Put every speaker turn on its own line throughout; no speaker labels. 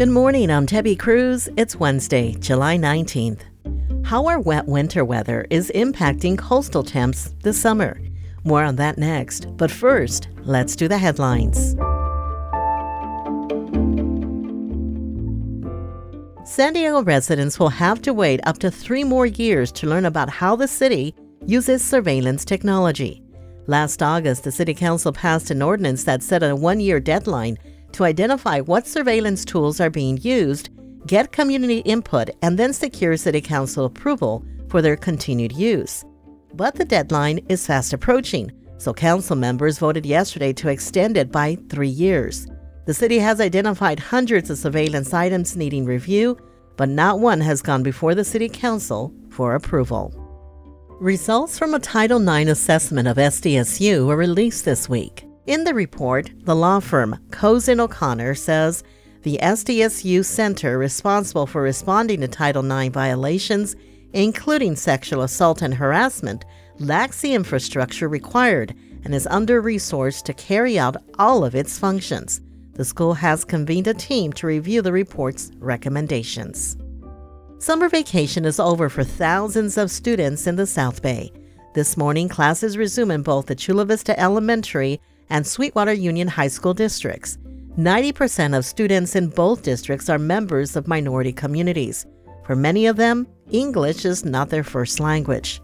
Good morning, I'm Debbie Cruz. It's Wednesday, July 19th. How our wet winter weather is impacting coastal temps this summer. More on that next, but first, let's do the headlines. San Diego residents will have to wait up to three more years to learn about how the city uses surveillance technology. Last August, the City Council passed an ordinance that set a one year deadline to identify what surveillance tools are being used, get community input, and then secure City Council approval for their continued use. But the deadline is fast approaching, so Council members voted yesterday to extend it by three years. The city has identified hundreds of surveillance items needing review, but not one has gone before the City Council for approval. Results from a Title IX assessment of SDSU were released this week. In the report, the law firm Cozen O'Connor says the SDSU center responsible for responding to Title IX violations, including sexual assault and harassment, lacks the infrastructure required and is under resourced to carry out all of its functions. The school has convened a team to review the report's recommendations. Summer vacation is over for thousands of students in the South Bay. This morning, classes resume in both the Chula Vista Elementary and Sweetwater Union High School districts. 90% of students in both districts are members of minority communities. For many of them, English is not their first language.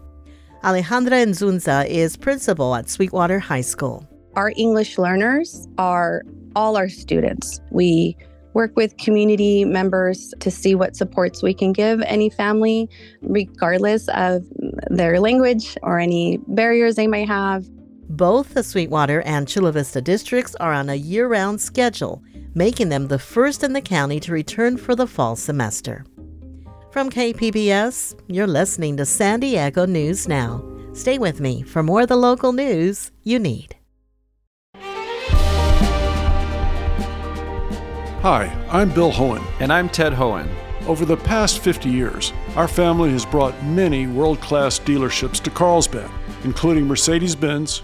Alejandra Nzunza is principal at Sweetwater High School.
Our English learners are all our students. We work with community members to see what supports we can give any family, regardless of their language or any barriers they may have.
Both the Sweetwater and Chula Vista districts are on a year round schedule, making them the first in the county to return for the fall semester. From KPBS, you're listening to San Diego News Now. Stay with me for more of the local news you need.
Hi, I'm Bill Hoehn.
And I'm Ted Hoehn.
Over the past 50 years, our family has brought many world class dealerships to Carlsbad, including Mercedes Benz,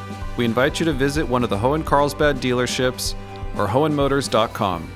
we invite you to visit one of the Hoehn Carlsbad dealerships or hoehnmotors.com.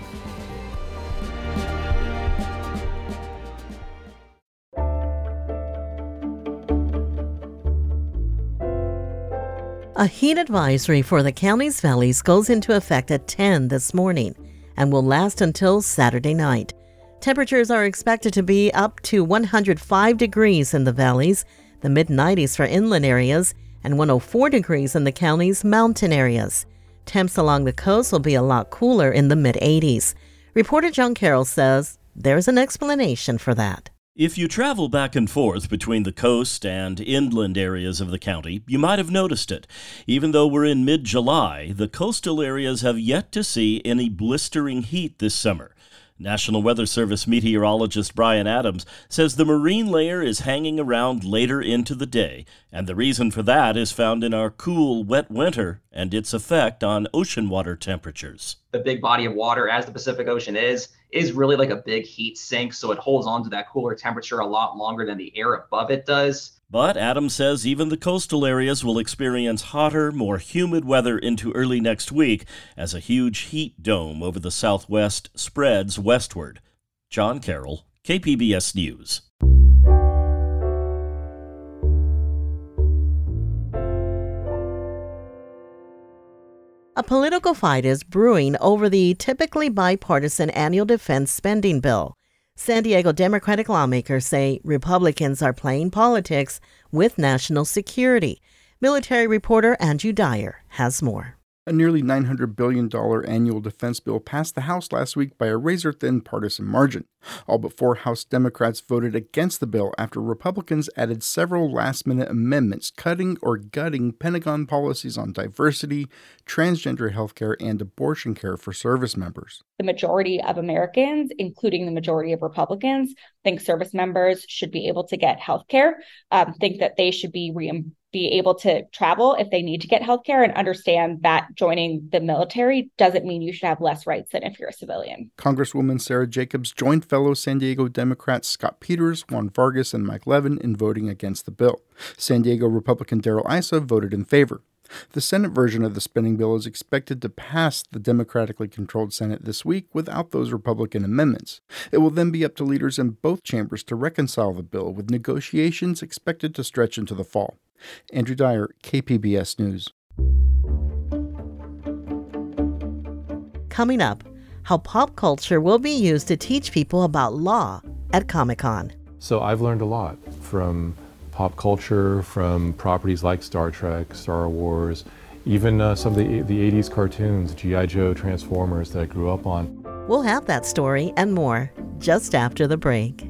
A heat advisory for the county's valleys goes into effect at 10 this morning and will last until Saturday night. Temperatures are expected to be up to 105 degrees in the valleys, the mid 90s for inland areas, and 104 degrees in the county's mountain areas. Temps along the coast will be a lot cooler in the mid 80s. Reporter John Carroll says there's an explanation for that.
If you travel back and forth between the coast and inland areas of the county, you might have noticed it. Even though we're in mid July, the coastal areas have yet to see any blistering heat this summer. National Weather Service meteorologist Brian Adams says the marine layer is hanging around later into the day, and the reason for that is found in our cool, wet winter and its effect on ocean water temperatures.
The big body of water, as the Pacific Ocean is, is really like a big heat sink, so it holds on to that cooler temperature a lot longer than the air above it does.
But Adams says even the coastal areas will experience hotter, more humid weather into early next week as a huge heat dome over the southwest spreads westward. John Carroll, KPBS News.
A political fight is brewing over the typically bipartisan annual defense spending bill. San Diego Democratic lawmakers say Republicans are playing politics with national security. Military reporter Andrew Dyer has more.
A nearly $900 billion annual defense bill passed the House last week by a razor thin partisan margin. All but four House Democrats voted against the bill after Republicans added several last minute amendments cutting or gutting Pentagon policies on diversity, transgender healthcare, and abortion care for service members.
The majority of Americans, including the majority of Republicans, think service members should be able to get healthcare, um, think that they should be reimbursed be able to travel if they need to get healthcare and understand that joining the military doesn't mean you should have less rights than if you're a civilian.
Congresswoman Sara Jacobs joined fellow San Diego Democrats Scott Peters, Juan Vargas, and Mike Levin in voting against the bill. San Diego Republican Darrell Issa voted in favor. The Senate version of the spending bill is expected to pass the democratically controlled Senate this week without those Republican amendments. It will then be up to leaders in both chambers to reconcile the bill, with negotiations expected to stretch into the fall. Andrew Dyer, KPBS News.
Coming up, how pop culture will be used to teach people about law at Comic Con.
So I've learned a lot from pop culture, from properties like Star Trek, Star Wars, even uh, some of the, the 80s cartoons, G.I. Joe, Transformers that I grew up on.
We'll have that story and more just after the break.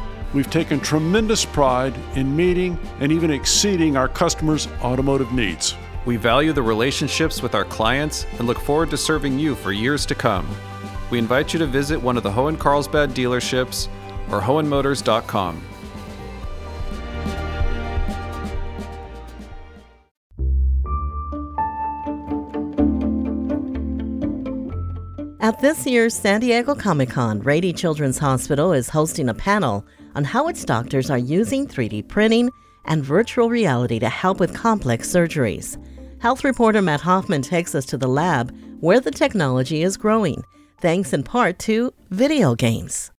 We've taken tremendous pride in meeting and even exceeding our customers' automotive needs.
We value the relationships with our clients and look forward to serving you for years to come. We invite you to visit one of the Hoehn Carlsbad dealerships or Hoehnmotors.com.
At this year's San Diego Comic Con, Rady Children's Hospital is hosting a panel on how its doctors are using 3D printing and virtual reality to help with complex surgeries. Health reporter Matt Hoffman takes us to the lab where the technology is growing, thanks in part to video games.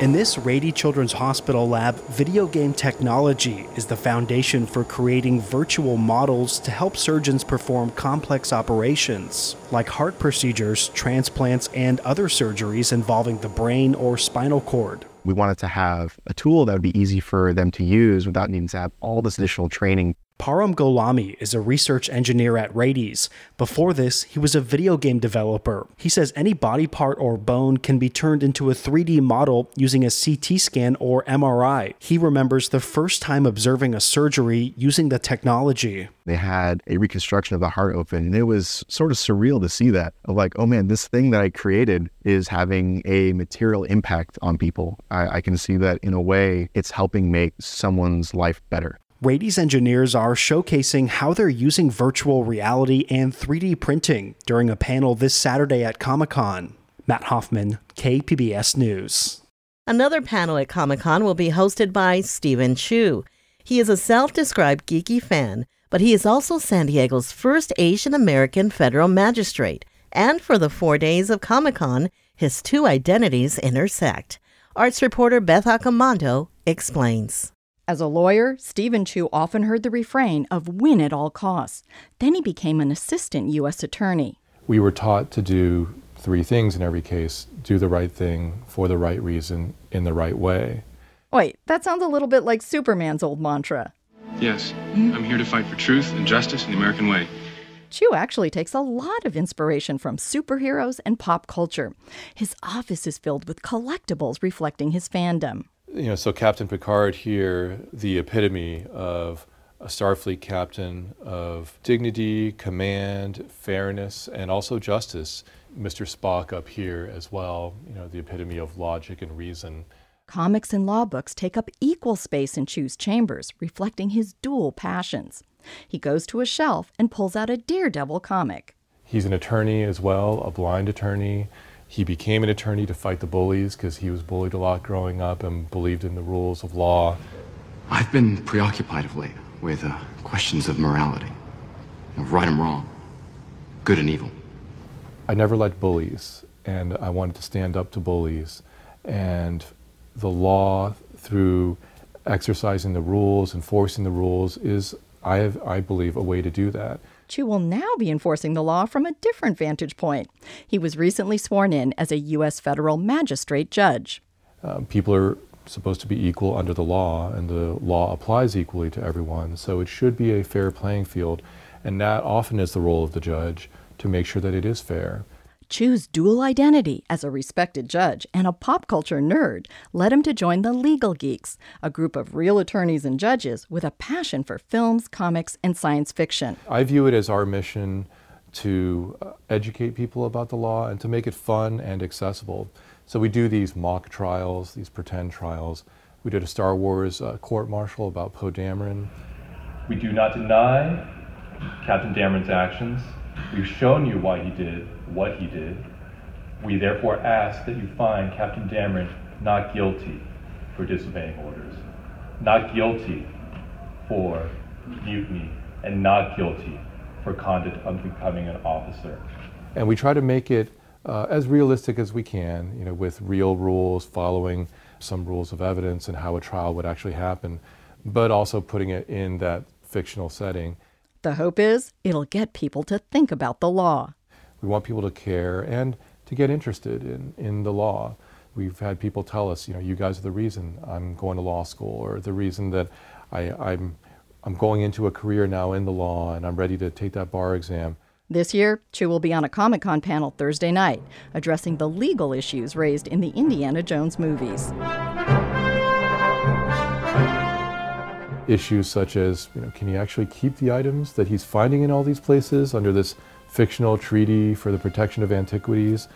In this Rady Children's Hospital lab, video game technology is the foundation for creating virtual models to help surgeons perform complex operations, like heart procedures, transplants, and other surgeries involving the brain or spinal cord.
We wanted to have a tool that would be easy for them to use without needing to have all this additional training
Param Golami is a research engineer at Rady's. Before this, he was a video game developer. He says any body part or bone can be turned into a 3D model using a CT scan or MRI. He remembers the first time observing a surgery using the technology.
They had a reconstruction of the heart open, and it was sort of surreal to see that. Of like, oh man, this thing that I created is having a material impact on people. I, I can see that in a way, it's helping make someone's life better.
Rady's engineers are showcasing how they're using virtual reality and 3D printing during a panel this Saturday at Comic Con. Matt Hoffman, KPBS News.
Another panel at Comic Con will be hosted by Stephen Chu. He is a self described geeky fan, but he is also San Diego's first Asian American federal magistrate. And for the four days of Comic Con, his two identities intersect. Arts reporter Beth Accomando explains.
As a lawyer, Stephen Chu often heard the refrain of win at all costs. Then he became an assistant U.S. attorney.
We were taught to do three things in every case do the right thing for the right reason in the right way.
Wait, that sounds a little bit like Superman's old mantra.
Yes, I'm here to fight for truth and justice in the American way.
Chu actually takes a lot of inspiration from superheroes and pop culture. His office is filled with collectibles reflecting his fandom
you know, so Captain Picard here, the epitome of a Starfleet captain of dignity, command, fairness, and also justice. Mr. Spock up here as well, you know, the epitome of logic and reason.
Comics and law books take up equal space in Chu's chambers, reflecting his dual passions. He goes to a shelf and pulls out a Daredevil comic.
He's an attorney as well, a blind attorney. He became an attorney to fight the bullies because he was bullied a lot growing up and believed in the rules of law.
I've been preoccupied of late with uh, questions of morality, of right and wrong, good and evil.
I never liked bullies, and I wanted to stand up to bullies. And the law, through exercising the rules, enforcing the rules, is, I, have, I believe, a way to do that.
Chu will now be enforcing the law from a different vantage point. He was recently sworn in as a U.S. federal magistrate judge.
Um, people are supposed to be equal under the law, and the law applies equally to everyone. So it should be a fair playing field, and that often is the role of the judge to make sure that it is fair.
Chu's dual identity as a respected judge and a pop culture nerd led him to join the Legal Geeks, a group of real attorneys and judges with a passion for films, comics, and science fiction.
I view it as our mission to uh, educate people about the law and to make it fun and accessible. So we do these mock trials, these pretend trials. We did a Star Wars uh, court martial about Poe Dameron.
We do not deny Captain Dameron's actions. We've shown you why he did what he did. We therefore ask that you find Captain Dameron not guilty for disobeying orders, not guilty for mutiny, and not guilty for conduct unbecoming an officer.
And we try to make it uh, as realistic as we can, you know, with real rules, following some rules of evidence and how a trial would actually happen, but also putting it in that fictional setting.
The hope is it'll get people to think about the law.
We want people to care and to get interested in, in the law. We've had people tell us, you know, you guys are the reason I'm going to law school, or the reason that I, I'm, I'm going into a career now in the law and I'm ready to take that bar exam.
This year, Chu will be on a Comic Con panel Thursday night, addressing the legal issues raised in the Indiana Jones movies.
Issues such as, you know, can he actually keep the items that he's finding in all these places under this fictional treaty for the protection of antiquities?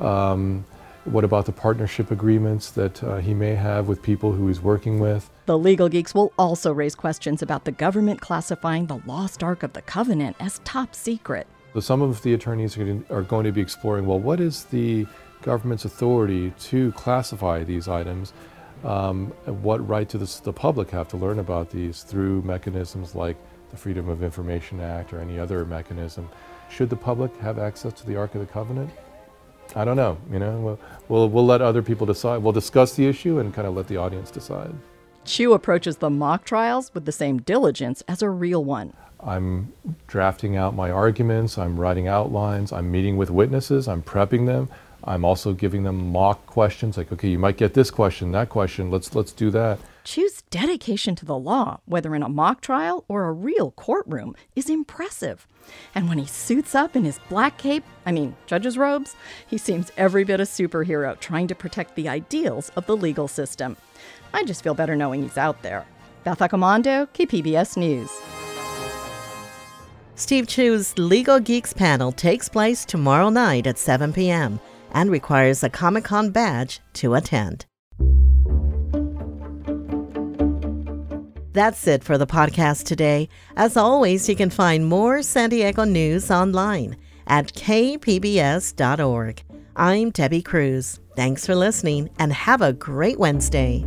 Um, what about the partnership agreements that uh, he may have with people who he's working with?
The legal geeks will also raise questions about the government classifying the Lost Ark of the Covenant as top secret.
So some of the attorneys are going to be exploring well, what is the government's authority to classify these items? Um, what right does the public have to learn about these through mechanisms like the Freedom of Information Act or any other mechanism? Should the public have access to the Ark of the Covenant? I don't know. You know, we'll, we'll, we'll let other people decide. We'll discuss the issue and kind of let the audience decide.
Chu approaches the mock trials with the same diligence as a real one.
I'm drafting out my arguments, I'm writing outlines, I'm meeting with witnesses, I'm prepping them. I'm also giving them mock questions like, okay, you might get this question, that question, let's let's do that.
Chu's dedication to the law, whether in a mock trial or a real courtroom, is impressive. And when he suits up in his black cape, I mean, judge's robes, he seems every bit a superhero trying to protect the ideals of the legal system. I just feel better knowing he's out there. Beth Accomando, KPBS News.
Steve Chu's Legal Geeks panel takes place tomorrow night at 7 p.m. and requires a Comic Con badge to attend. That's it for the podcast today. As always, you can find more San Diego news online at kpbs.org. I'm Debbie Cruz. Thanks for listening and have a great Wednesday.